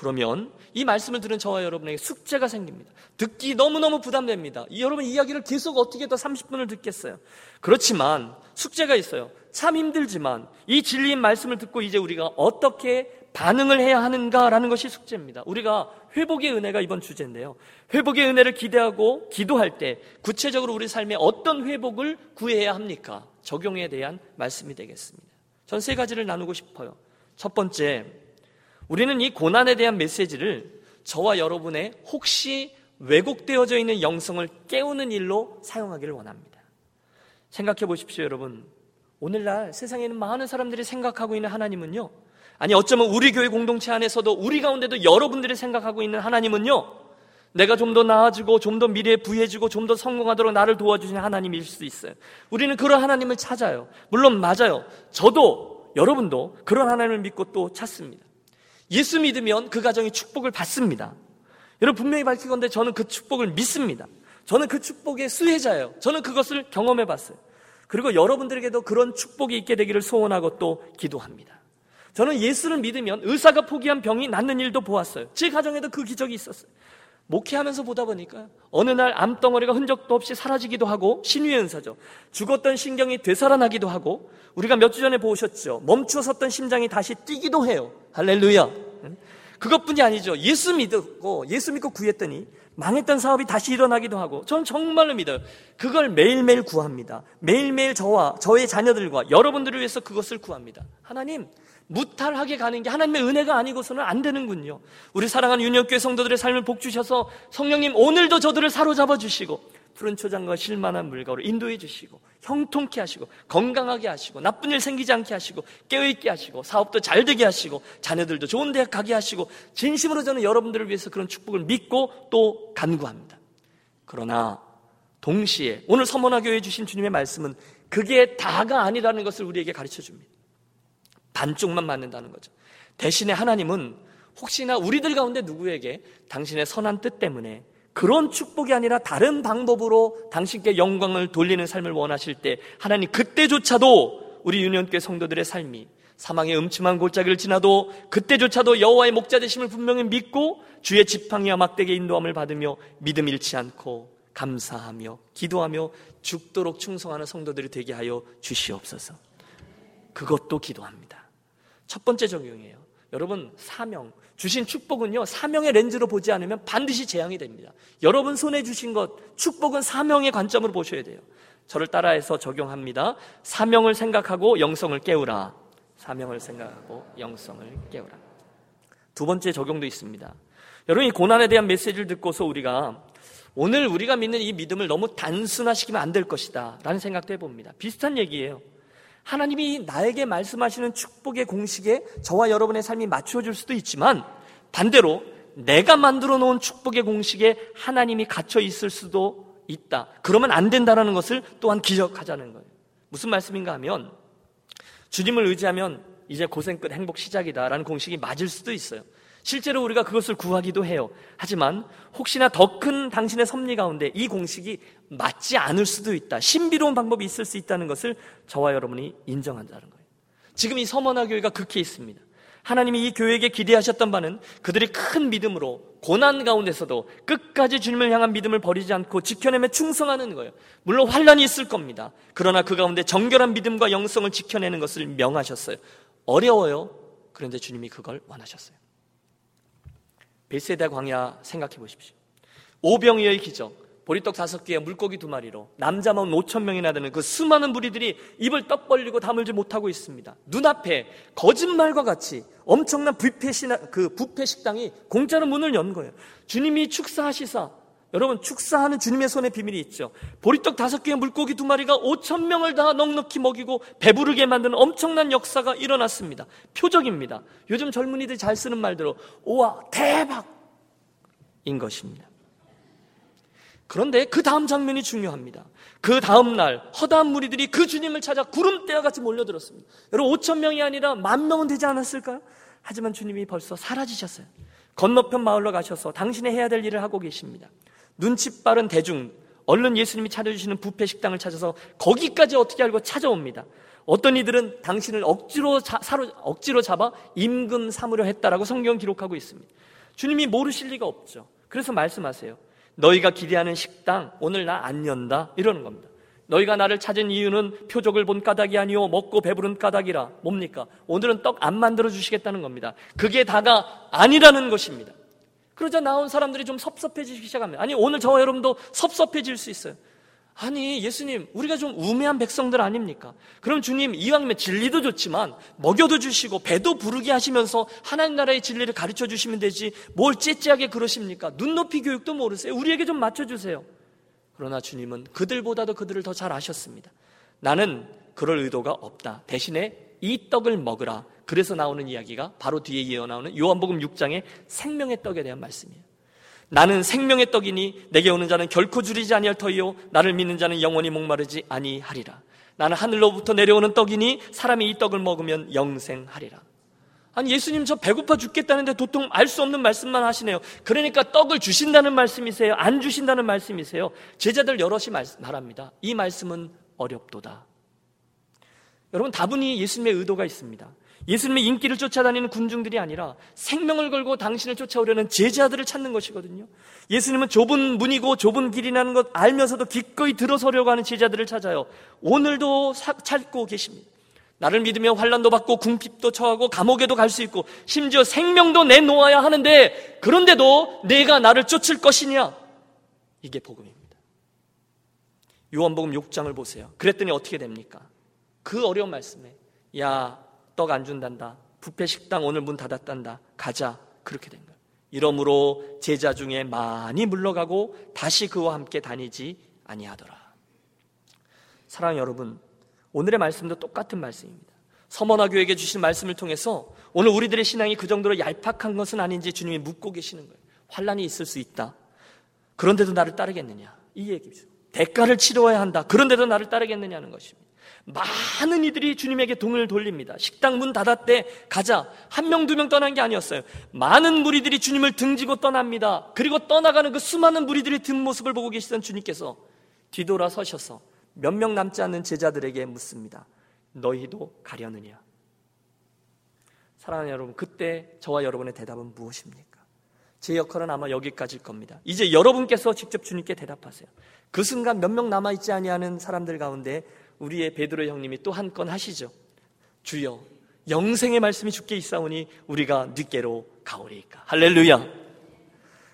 그러면 이 말씀을 들은 저와 여러분에게 숙제가 생깁니다. 듣기 너무너무 부담됩니다. 여러분 이야기를 계속 어떻게 더 30분을 듣겠어요. 그렇지만 숙제가 있어요. 참 힘들지만 이 진리인 말씀을 듣고 이제 우리가 어떻게 반응을 해야 하는가라는 것이 숙제입니다. 우리가 회복의 은혜가 이번 주제인데요. 회복의 은혜를 기대하고 기도할 때 구체적으로 우리 삶에 어떤 회복을 구해야 합니까? 적용에 대한 말씀이 되겠습니다. 전 세 가지를 나누고 싶어요. 첫 번째, 우리는 이 고난에 대한 메시지를 저와 여러분의 혹시 왜곡되어져 있는 영성을 깨우는 일로 사용하기를 원합니다. 생각해 보십시오, 여러분. 오늘날 세상에 있는 많은 사람들이 생각하고 있는 하나님은요. 아니 어쩌면 우리 교회 공동체 안에서도 우리 가운데도 여러분들이 생각하고 있는 하나님은요. 내가 좀 더 나아지고 좀 더 미래에 부해지고 좀 더 성공하도록 나를 도와주시는 하나님일 수 있어요. 우리는 그런 하나님을 찾아요. 물론 맞아요. 저도 여러분도 그런 하나님을 믿고 또 찾습니다. 예수 믿으면 그 가정이 축복을 받습니다. 여러분 분명히 밝히건데 저는 그 축복을 믿습니다. 저는 그 축복의 수혜자예요. 저는 그것을 경험해 봤어요. 그리고 여러분들에게도 그런 축복이 있게 되기를 소원하고 또 기도합니다. 저는 예수를 믿으면 의사가 포기한 병이 낫는 일도 보았어요. 제 가정에도 그 기적이 있었어요. 목회하면서 보다 보니까 어느 날 암덩어리가 흔적도 없이 사라지기도 하고 신유의 은사죠. 죽었던 신경이 되살아나기도 하고 우리가 몇 주 전에 보셨죠. 멈추어 섰던 심장이 다시 뛰기도 해요. 할렐루야. 그것뿐이 아니죠. 예수 믿고 예수 믿고 구했더니 망했던 사업이 다시 일어나기도 하고 전 정말로 믿어요. 그걸 매일매일 구합니다. 매일매일 저와 저의 자녀들과 여러분들을 위해서 그것을 구합니다. 하나님 무탈하게 가는 게 하나님의 은혜가 아니고서는 안 되는군요. 우리 사랑하는 윤혁교회 성도들의 삶을 복 주셔서 성령님 오늘도 저들을 사로잡아 주시고 푸른 초장과 실만한 물가로 인도해 주시고 형통케 하시고 건강하게 하시고 나쁜 일 생기지 않게 하시고 깨어있게 하시고 사업도 잘 되게 하시고 자녀들도 좋은 대학 가게 하시고 진심으로 저는 여러분들을 위해서 그런 축복을 믿고 또 간구합니다. 그러나 동시에 오늘 서머나 교회 주신 주님의 말씀은 그게 다가 아니라는 것을 우리에게 가르쳐 줍니다. 반쪽만 맞는다는 거죠. 대신에 하나님은 혹시나 우리들 가운데 누구에게 당신의 선한 뜻 때문에 그런 축복이 아니라 다른 방법으로 당신께 영광을 돌리는 삶을 원하실 때 하나님 그때조차도 우리 유년교회 성도들의 삶이 사망의 음침한 골짜기를 지나도 그때조차도 여호와의 목자 되심을 분명히 믿고 주의 지팡이와 막대기 인도함을 받으며 믿음 잃지 않고 감사하며 기도하며 죽도록 충성하는 성도들이 되게 하여 주시옵소서. 그것도 기도합니다. 첫 번째 적용이에요. 여러분 사명 주신 축복은요 사명의 렌즈로 보지 않으면 반드시 재앙이 됩니다. 여러분 손에 주신 것 축복은 사명의 관점으로 보셔야 돼요. 저를 따라해서 적용합니다. 사명을 생각하고 영성을 깨우라. 사명을 생각하고 영성을 깨우라. 두 번째 적용도 있습니다. 여러분 이 고난에 대한 메시지를 듣고서 우리가 오늘 우리가 믿는 이 믿음을 너무 단순화시키면 안 될 것이다 라는 생각도 해봅니다. 비슷한 얘기예요. 하나님이 나에게 말씀하시는 축복의 공식에 저와 여러분의 삶이 맞춰줄 수도 있지만 반대로 내가 만들어 놓은 축복의 공식에 하나님이 갇혀 있을 수도 있다. 그러면 안 된다라는 것을 또한 기억하자는 거예요. 무슨 말씀인가 하면 주님을 의지하면 이제 고생 끝 행복 시작이다라는 공식이 맞을 수도 있어요. 실제로 우리가 그것을 구하기도 해요. 하지만 혹시나 더 큰 당신의 섭리 가운데 이 공식이 맞지 않을 수도 있다. 신비로운 방법이 있을 수 있다는 것을 저와 여러분이 인정한다는 거예요. 지금 이 서머나 교회가 그 케이스입니다. 하나님이 이 교회에게 기대하셨던 바는 그들이 큰 믿음으로 고난 가운데서도 끝까지 주님을 향한 믿음을 버리지 않고 지켜내며 충성하는 거예요. 물론 환란이 있을 겁니다. 그러나 그 가운데 정결한 믿음과 영성을 지켜내는 것을 명하셨어요. 어려워요. 그런데 주님이 그걸 원하셨어요. 베세다 광야 생각해 보십시오. 오병이어의 기적. 보리떡 다섯 개에 물고기 두 마리로 남자만 5천 명이나 되는 그 수많은 무리들이 입을 떡 벌리고 다물지 못하고 있습니다. 눈앞에 거짓말과 같이 엄청난 시그 식당이 공짜로 문을 연 거예요. 주님이 축사하시사 여러분 축사하는 주님의 손에 비밀이 있죠. 보리떡 다섯 개의 물고기 두 마리가 5천 명을 다 넉넉히 먹이고 배부르게 만드는 엄청난 역사가 일어났습니다. 표적입니다. 요즘 젊은이들이 잘 쓰는 말대로 우와 대박인 것입니다. 그런데 그 다음 장면이 중요합니다. 그 다음 날 허다한 무리들이 그 주님을 찾아 구름대와 같이 몰려들었습니다. 여러분 5천 명이 아니라 만 명은 되지 않았을까요? 하지만 주님이 벌써 사라지셨어요. 건너편 마을로 가셔서 당신의 해야 될 일을 하고 계십니다. 눈치 빠른 대중, 얼른 예수님이 차려주시는 부패 식당을 찾아서 거기까지 어떻게 알고 찾아옵니다. 어떤 이들은 당신을 억지로 자, 사로, 억지로 잡아 임금 삼으려 했다라고 성경 기록하고 있습니다. 주님이 모르실 리가 없죠. 그래서 말씀하세요. 너희가 기대하는 식당 오늘 나 안 연다 이러는 겁니다. 너희가 나를 찾은 이유는 표적을 본 까닭이 아니오 먹고 배부른 까닭이라 뭡니까? 오늘은 떡 안 만들어 주시겠다는 겁니다. 그게 다가 아니라는 것입니다. 그러자 나온 사람들이 좀 섭섭해지기 시작합니다. 아니 오늘 저와 여러분도 섭섭해질 수 있어요. 아니, 예수님, 우리가 좀 우매한 백성들 아닙니까? 그럼 주님, 이왕이면 진리도 좋지만, 먹여도 주시고, 배도 부르게 하시면서, 하나님 나라의 진리를 가르쳐 주시면 되지, 뭘 째째하게 그러십니까? 눈높이 교육도 모르세요. 우리에게 좀 맞춰주세요. 그러나 주님은 그들보다도 그들을 더 잘 아셨습니다. 나는 그럴 의도가 없다. 대신에 이 떡을 먹으라. 그래서 나오는 이야기가 바로 뒤에 이어 나오는 요한복음 6장의 생명의 떡에 대한 말씀이에요. 나는 생명의 떡이니 내게 오는 자는 결코 줄이지 아니할 터이요 나를 믿는 자는 영원히 목마르지 아니하리라. 나는 하늘로부터 내려오는 떡이니 사람이 이 떡을 먹으면 영생하리라. 아니 예수님 저 배고파 죽겠다는데 도통 알 수 없는 말씀만 하시네요. 그러니까 떡을 주신다는 말씀이세요? 안 주신다는 말씀이세요? 제자들 여럿이 말합니다. 이 말씀은 어렵도다. 여러분 다분히 예수님의 의도가 있습니다. 예수님의 인기를 쫓아다니는 군중들이 아니라 생명을 걸고 당신을 쫓아오려는 제자들을 찾는 것이거든요. 예수님은 좁은 문이고 좁은 길이라는 것 알면서도 기꺼이 들어서려고 하는 제자들을 찾아요. 오늘도 찾고 계십니다. 나를 믿으며 환란도 받고 궁핍도 처하고 감옥에도 갈 수 있고 심지어 생명도 내놓아야 하는데 그런데도 내가 나를 쫓을 것이냐? 이게 복음입니다. 요한복음 6장을 보세요. 그랬더니 어떻게 됩니까? 그 어려운 말씀에 야 떡 안 준단다. 부패 식당 오늘 문 닫았단다. 가자. 그렇게 된 거예요. 이러므로 제자 중에 많이 물러가고 다시 그와 함께 다니지 아니하더라. 사랑 여러분, 오늘의 말씀도 똑같은 말씀입니다. 서머나 교에게 주신 말씀을 통해서 오늘 우리들의 신앙이 그 정도로 얄팍한 것은 아닌지 주님이 묻고 계시는 거예요. 환란이 있을 수 있다. 그런데도 나를 따르겠느냐? 이 얘기죠. 대가를 치러야 한다. 그런데도 나를 따르겠느냐는 것입니다. 많은 이들이 주님에게 동을 돌립니다. 식당 문 닫았대 가자. 한 명, 두 명 떠난 게 아니었어요. 많은 무리들이 주님을 등지고 떠납니다. 그리고 떠나가는 그 수많은 무리들의 뒷모습을 보고 계시던 주님께서 뒤돌아 서셔서 몇 명 남지 않는 제자들에게 묻습니다. 너희도 가려느냐? 사랑하는 여러분, 그때 저와 여러분의 대답은 무엇입니까? 제 역할은 아마 여기까지일 겁니다. 이제 여러분께서 직접 주님께 대답하세요. 그 순간 몇 명 남아있지 아니하는 사람들 가운데 우리의 베드로 형님이 또 한 건 하시죠. 주여 영생의 말씀이 죽게 있사오니 우리가 늦게로 가오리까. 할렐루야.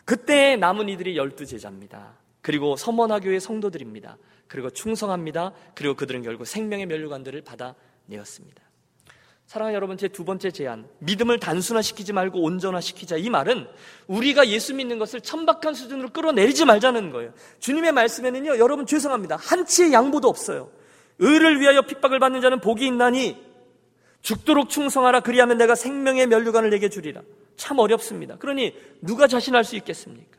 그때 남은 이들이 열두 제자입니다. 그리고 서머나교의 성도들입니다. 그리고 충성합니다. 그리고 그들은 결국 생명의 면류관들을 받아내었습니다. 사랑하는 여러분, 제 두 번째 제안. 믿음을 단순화시키지 말고 온전화시키자. 이 말은 우리가 예수 믿는 것을 천박한 수준으로 끌어내리지 말자는 거예요. 주님의 말씀에는요, 여러분 죄송합니다. 한치의 양보도 없어요. 의를 위하여 핍박을 받는 자는 복이 있나니 죽도록 충성하라. 그리하면 내가 생명의 면류관을 내게 주리라. 참 어렵습니다. 그러니 누가 자신할 수 있겠습니까?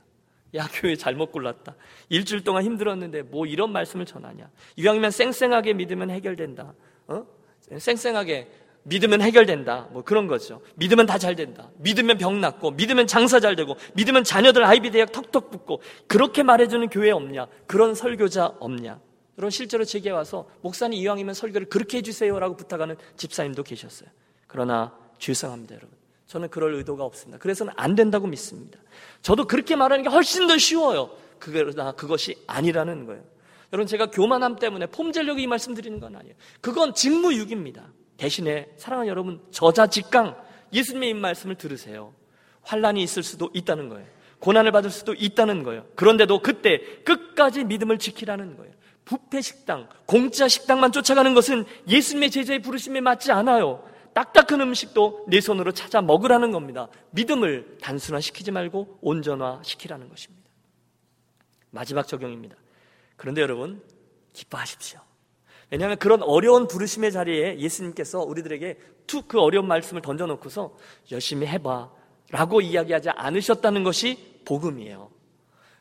야, 교회 잘못 골랐다. 일주일 동안 힘들었는데 뭐 이런 말씀을 전하냐. 이왕이면 쌩쌩하게 믿으면 해결된다. 어? 쌩쌩하게 믿으면 해결된다. 뭐 그런 거죠. 믿으면 다 잘 된다. 믿으면 병 낫고, 믿으면 장사 잘 되고, 믿으면 자녀들 아이비 대학 턱턱 붙고, 그렇게 말해주는 교회 없냐? 그런 설교자 없냐? 여러분 실제로 제게 와서 목사님 이왕이면 설교를 그렇게 해주세요라고 부탁하는 집사님도 계셨어요. 그러나 죄송합니다, 여러분. 저는 그럴 의도가 없습니다. 그래서는 안 된다고 믿습니다. 저도 그렇게 말하는 게 훨씬 더 쉬워요. 그러나 그것이 아니라는 거예요. 여러분 제가 교만함 때문에 폼젤력이 이 말씀 드리는 건 아니에요. 그건 직무유기입니다. 대신에 사랑하는 여러분 저자직강 예수님의 이 말씀을 들으세요. 환란이 있을 수도 있다는 거예요. 고난을 받을 수도 있다는 거예요. 그런데도 그때 끝까지 믿음을 지키라는 거예요. 부패 식당, 공짜 식당만 쫓아가는 것은 예수님의 제자의 부르심에 맞지 않아요. 딱딱한 음식도 내 손으로 찾아 먹으라는 겁니다. 믿음을 단순화시키지 말고 온전화시키라는 것입니다. 마지막 적용입니다. 그런데 여러분, 기뻐하십시오. 왜냐하면 그런 어려운 부르심의 자리에 예수님께서 우리들에게 툭 그 어려운 말씀을 던져놓고서 열심히 해봐 라고 이야기하지 않으셨다는 것이 복음이에요.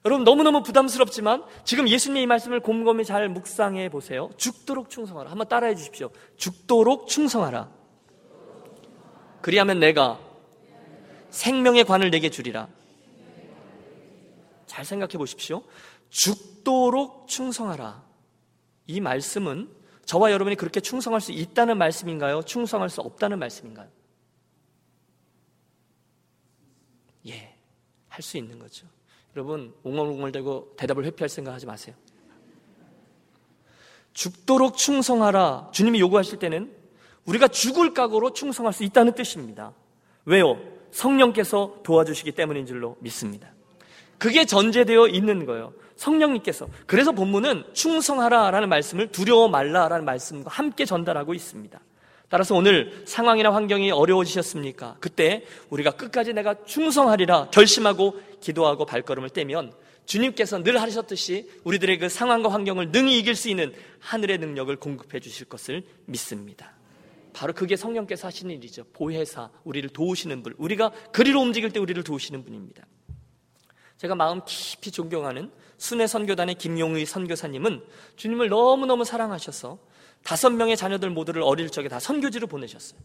여러분 너무너무 부담스럽지만 지금 예수님의 이 말씀을 곰곰이 잘 묵상해 보세요. 죽도록 충성하라. 한번 따라해 주십시오. 죽도록 충성하라. 그리하면 내가 생명의 관을 내게 주리라. 잘 생각해 보십시오. 죽도록 충성하라. 이 말씀은 저와 여러분이 그렇게 충성할 수 있다는 말씀인가요? 충성할 수 없다는 말씀인가요? 예, 할 수 있는 거죠. 여러분 웅얼웅얼대고 대답을 회피할 생각하지 마세요. 죽도록 충성하라 주님이 요구하실 때는 우리가 죽을 각오로 충성할 수 있다는 뜻입니다. 왜요? 성령께서 도와주시기 때문인 줄로 믿습니다. 그게 전제되어 있는 거예요. 성령님께서. 그래서 본문은 충성하라 라는 말씀을 두려워 말라 라는 말씀과 함께 전달하고 있습니다. 따라서 오늘 상황이나 환경이 어려워지셨습니까? 그때 우리가 끝까지 내가 충성하리라 결심하고 기도하고 발걸음을 떼면 주님께서 늘 하셨듯이 우리들의 그 상황과 환경을 능히 이길 수 있는 하늘의 능력을 공급해 주실 것을 믿습니다. 바로 그게 성령께서 하시는 일이죠. 보혜사, 우리를 도우시는 분. 우리가 그리로 움직일 때 우리를 도우시는 분입니다. 제가 마음 깊이 존경하는 순회 선교단의 김용의 선교사님은 주님을 너무너무 사랑하셔서 다섯 명의 자녀들 모두를 어릴 적에 다 선교지로 보내셨어요.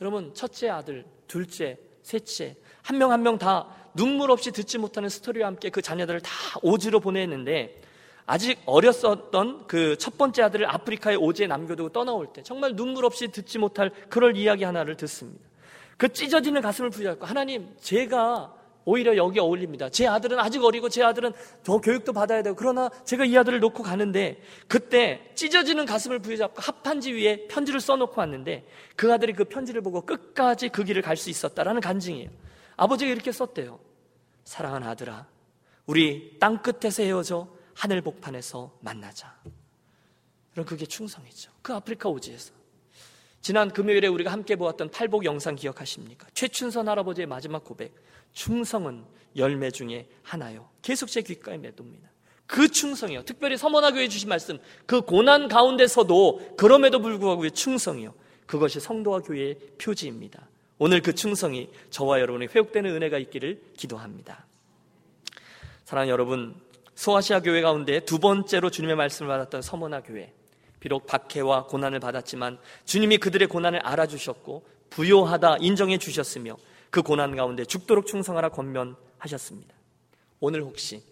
여러분, 첫째 아들, 둘째, 셋째, 한 명 한 명 다 눈물 없이 듣지 못하는 스토리와 함께 그 자녀들을 다 오지로 보냈는데 아직 어렸었던 그 첫 번째 아들을 아프리카에 오지에 남겨두고 떠나올 때 정말 눈물 없이 듣지 못할 그럴 이야기 하나를 듣습니다. 그 찢어지는 가슴을 부여잡고 하나님, 제가 오히려 여기 어울립니다. 제 아들은 아직 어리고 제 아들은 더 교육도 받아야 되고 그러나 제가 이 아들을 놓고 가는데 그때 찢어지는 가슴을 부여잡고 합판지 위에 편지를 써놓고 왔는데 그 아들이 그 편지를 보고 끝까지 그 길을 갈 수 있었다라는 간증이에요. 아버지가 이렇게 썼대요. 사랑하는 아들아, 우리 땅 끝에서 헤어져 하늘 복판에서 만나자. 그럼 그게 충성이죠. 그 아프리카 오지에서. 지난 금요일에 우리가 함께 보았던 팔복 영상 기억하십니까? 최춘선 할아버지의 마지막 고백. 충성은 열매 중에 하나요. 계속 제 귓가에 맺둡니다. 그 충성이요. 특별히 서머나교회 주신 말씀, 그 고난 가운데서도 그럼에도 불구하고 충성이요. 그것이 성도와 교회의 표지입니다. 오늘 그 충성이 저와 여러분의 회복되는 은혜가 있기를 기도합니다. 사랑하는 여러분, 소아시아 교회 가운데 두 번째로 주님의 말씀을 받았던 서머나 교회. 비록 박해와 고난을 받았지만 주님이 그들의 고난을 알아주셨고 부요하다 인정해 주셨으며 그 고난 가운데 죽도록 충성하라 권면하셨습니다. 오늘 혹시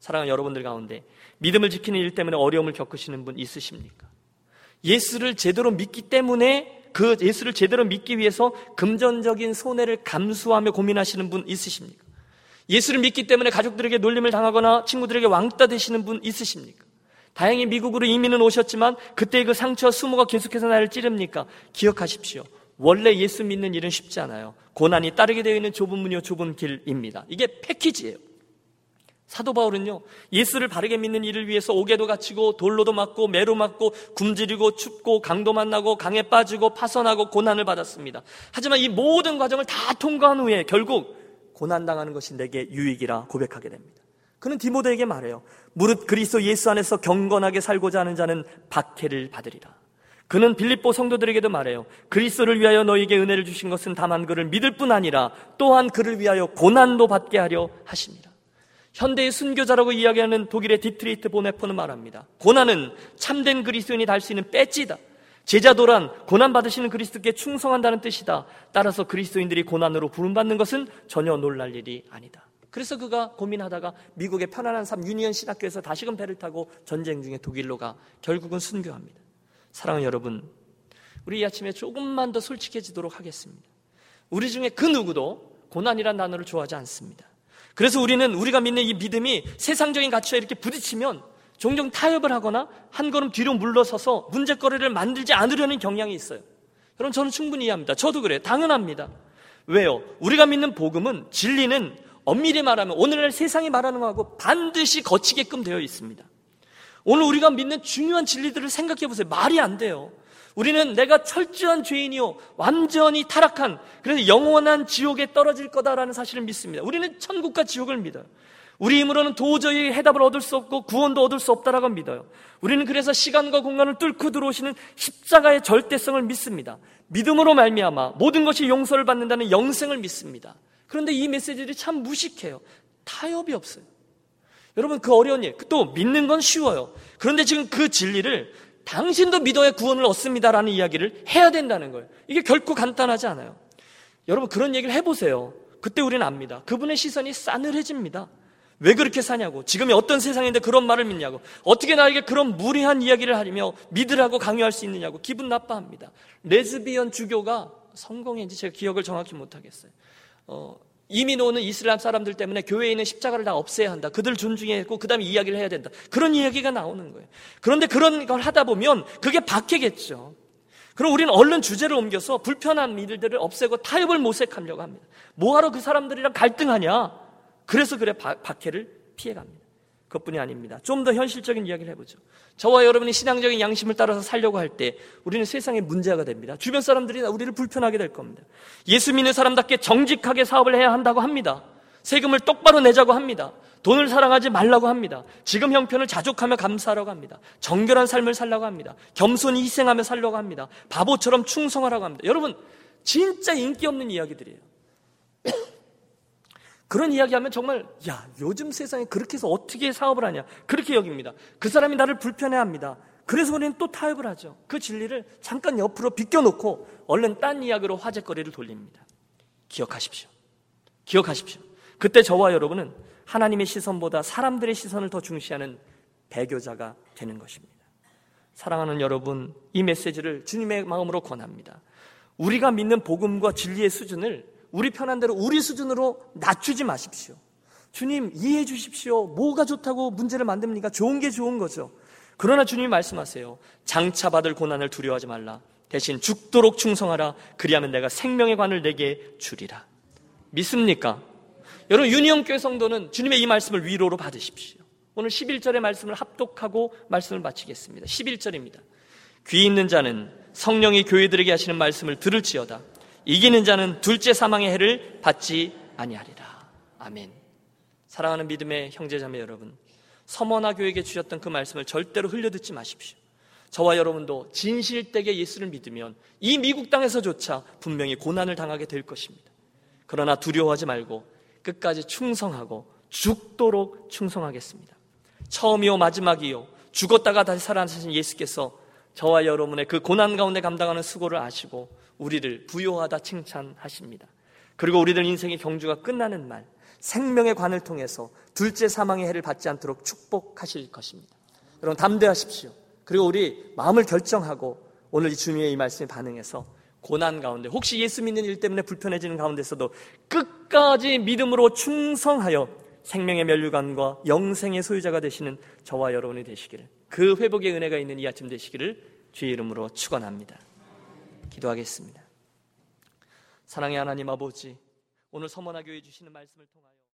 사랑하는 여러분들 가운데 믿음을 지키는 일 때문에 어려움을 겪으시는 분 있으십니까? 예수를 제대로 믿기 때문에 그 예수를 제대로 믿기 위해서 금전적인 손해를 감수하며 고민하시는 분 있으십니까? 예수를 믿기 때문에 가족들에게 놀림을 당하거나 친구들에게 왕따 되시는 분 있으십니까? 다행히 미국으로 이민은 오셨지만 그때 그 상처와 수모가 계속해서 나를 찌릅니까? 기억하십시오. 원래 예수 믿는 일은 쉽지 않아요. 고난이 따르게 되어 있는 좁은 문이요 좁은 길입니다. 이게 패키지예요. 사도 바울은요, 예수를 바르게 믿는 이를 위해서 옥에도 갇히고 돌로도 맞고 매로 맞고 굶주리고 춥고 강도 만나고 강에 빠지고 파선하고 고난을 받았습니다. 하지만 이 모든 과정을 다 통과한 후에 결국 고난당하는 것이 내게 유익이라 고백하게 됩니다. 그는 디모데에게 말해요. 무릇 그리스도 예수 안에서 경건하게 살고자 하는 자는 박해를 받으리라. 그는 빌립보 성도들에게도 말해요. 그리스도를 위하여 너희에게 은혜를 주신 것은 다만 그를 믿을 뿐 아니라 또한 그를 위하여 고난도 받게 하려 하십니다. 현대의 순교자라고 이야기하는 독일의 디트리히 본회퍼는 말합니다. 고난은 참된 그리스도인이 달 수 있는 배지다. 제자도란 고난 받으시는 그리스도께 충성한다는 뜻이다. 따라서 그리스도인들이 고난으로 부름받는 것은 전혀 놀랄 일이 아니다. 그래서 그가 고민하다가 미국의 편안한 삶 유니언 신학교에서 다시금 배를 타고 전쟁 중에 독일로 가 결국은 순교합니다. 사랑하는 여러분, 우리 이 아침에 조금만 더 솔직해지도록 하겠습니다. 우리 중에 그 누구도 고난이란 단어를 좋아하지 않습니다. 그래서 우리는 우리가 믿는 이 믿음이 세상적인 가치와 이렇게 부딪히면 종종 타협을 하거나 한 걸음 뒤로 물러서서 문제거리를 만들지 않으려는 경향이 있어요. 여러분 저는 충분히 이해합니다. 저도 그래요. 당연합니다. 왜요? 우리가 믿는 복음은 진리는 엄밀히 말하면 오늘날 세상이 말하는 것하고 반드시 거치게끔 되어 있습니다. 오늘 우리가 믿는 중요한 진리들을 생각해 보세요. 말이 안 돼요. 우리는 내가 철저한 죄인이요. 완전히 타락한, 그래서 영원한 지옥에 떨어질 거다라는 사실을 믿습니다. 우리는 천국과 지옥을 믿어요. 우리 힘으로는 도저히 해답을 얻을 수 없고 구원도 얻을 수 없다라고 믿어요. 우리는 그래서 시간과 공간을 뚫고 들어오시는 십자가의 절대성을 믿습니다. 믿음으로 말미암아 모든 것이 용서를 받는다는 영생을 믿습니다. 그런데 이 메시지들이 참 무식해요. 타협이 없어요. 여러분 그 어려운 일, 또 믿는 건 쉬워요. 그런데 지금 그 진리를 당신도 믿어야 구원을 얻습니다라는 이야기를 해야 된다는 거예요. 이게 결코 간단하지 않아요. 여러분 그런 얘기를 해보세요. 그때 우리는 압니다. 그분의 시선이 싸늘해집니다. 왜 그렇게 사냐고. 지금이 어떤 세상인데 그런 말을 믿냐고. 어떻게 나에게 그런 무리한 이야기를 하며 믿으라고 강요할 수 있느냐고. 기분 나빠합니다. 레즈비언 주교가 성공인지 제가 기억을 정확히 못하겠어요. 어, 이민 오는 이슬람 사람들 때문에 교회에 있는 십자가를 다 없애야 한다. 그들 존중해야 했고, 그 다음에 이야기를 해야 된다. 그런 이야기가 나오는 거예요. 그런데 그런 걸 하다 보면 그게 박해겠죠. 그럼 우리는 얼른 주제를 옮겨서 불편한 일들을 없애고 타협을 모색하려고 합니다. 뭐하러 그 사람들이랑 갈등하냐? 그래서 그래 박해를 피해갑니다. 그것뿐이 아닙니다. 좀 더 현실적인 이야기를 해보죠. 저와 여러분이 신앙적인 양심을 따라서 살려고 할 때 우리는 세상에 문제가 됩니다. 주변 사람들이 우리를 불편하게 될 겁니다. 예수 믿는 사람답게 정직하게 사업을 해야 한다고 합니다. 세금을 똑바로 내자고 합니다. 돈을 사랑하지 말라고 합니다. 지금 형편을 자족하며 감사하라고 합니다. 정결한 삶을 살라고 합니다. 겸손히 희생하며 살려고 합니다. 바보처럼 충성하라고 합니다. 여러분, 진짜 인기 없는 이야기들이에요. 그런 이야기하면 정말 야 요즘 세상에 그렇게 해서 어떻게 사업을 하냐 그렇게 여깁니다. 그 사람이 나를 불편해합니다. 그래서 우리는 또 타협을 하죠. 그 진리를 잠깐 옆으로 비껴놓고 얼른 딴 이야기로 화제거리를 돌립니다. 기억하십시오. 기억하십시오. 그때 저와 여러분은 하나님의 시선보다 사람들의 시선을 더 중시하는 배교자가 되는 것입니다. 사랑하는 여러분, 이 메시지를 주님의 마음으로 권합니다. 우리가 믿는 복음과 진리의 수준을 우리 편한 대로 우리 수준으로 낮추지 마십시오. 주님 이해해 주십시오. 뭐가 좋다고 문제를 만듭니까? 좋은 게 좋은 거죠. 그러나 주님이 말씀하세요. 장차 받을 고난을 두려워하지 말라. 대신 죽도록 충성하라. 그리하면 내가 생명의 관을 내게 주리라. 믿습니까? 여러분 유니온 교회 성도는 주님의 이 말씀을 위로로 받으십시오. 오늘 11절의 말씀을 합독하고 말씀을 마치겠습니다. 11절입니다. 귀 있는 자는 성령이 교회들에게 하시는 말씀을 들을지어다. 이기는 자는 둘째 사망의 해를 받지 아니하리라. 아멘. 사랑하는 믿음의 형제자매 여러분, 서머나 교회에게 주셨던 그 말씀을 절대로 흘려듣지 마십시오. 저와 여러분도 진실되게 예수를 믿으면 이 미국 땅에서조차 분명히 고난을 당하게 될 것입니다. 그러나 두려워하지 말고 끝까지 충성하고 죽도록 충성하겠습니다. 처음이요 마지막이요 죽었다가 다시 살아나신 예수께서 저와 여러분의 그 고난 가운데 감당하는 수고를 아시고 우리를 부요하다 칭찬하십니다. 그리고 우리들 인생의 경주가 끝나는 말, 생명의 관을 통해서 둘째 사망의 해를 받지 않도록 축복하실 것입니다. 여러분 담대하십시오. 그리고 우리 마음을 결정하고 오늘 이 주님의 이 말씀에 반응해서 고난 가운데 혹시 예수 믿는 일 때문에 불편해지는 가운데서도 끝까지 믿음으로 충성하여 생명의 멸류관과 영생의 소유자가 되시는 저와 여러분이 되시기를 그 회복의 은혜가 있는 이 아침 되시기를 주의 이름으로 축원합니다. 기도하겠습니다. 사랑의 하나님 아버지, 오늘 서머나 교회 주시는 말씀을 통하여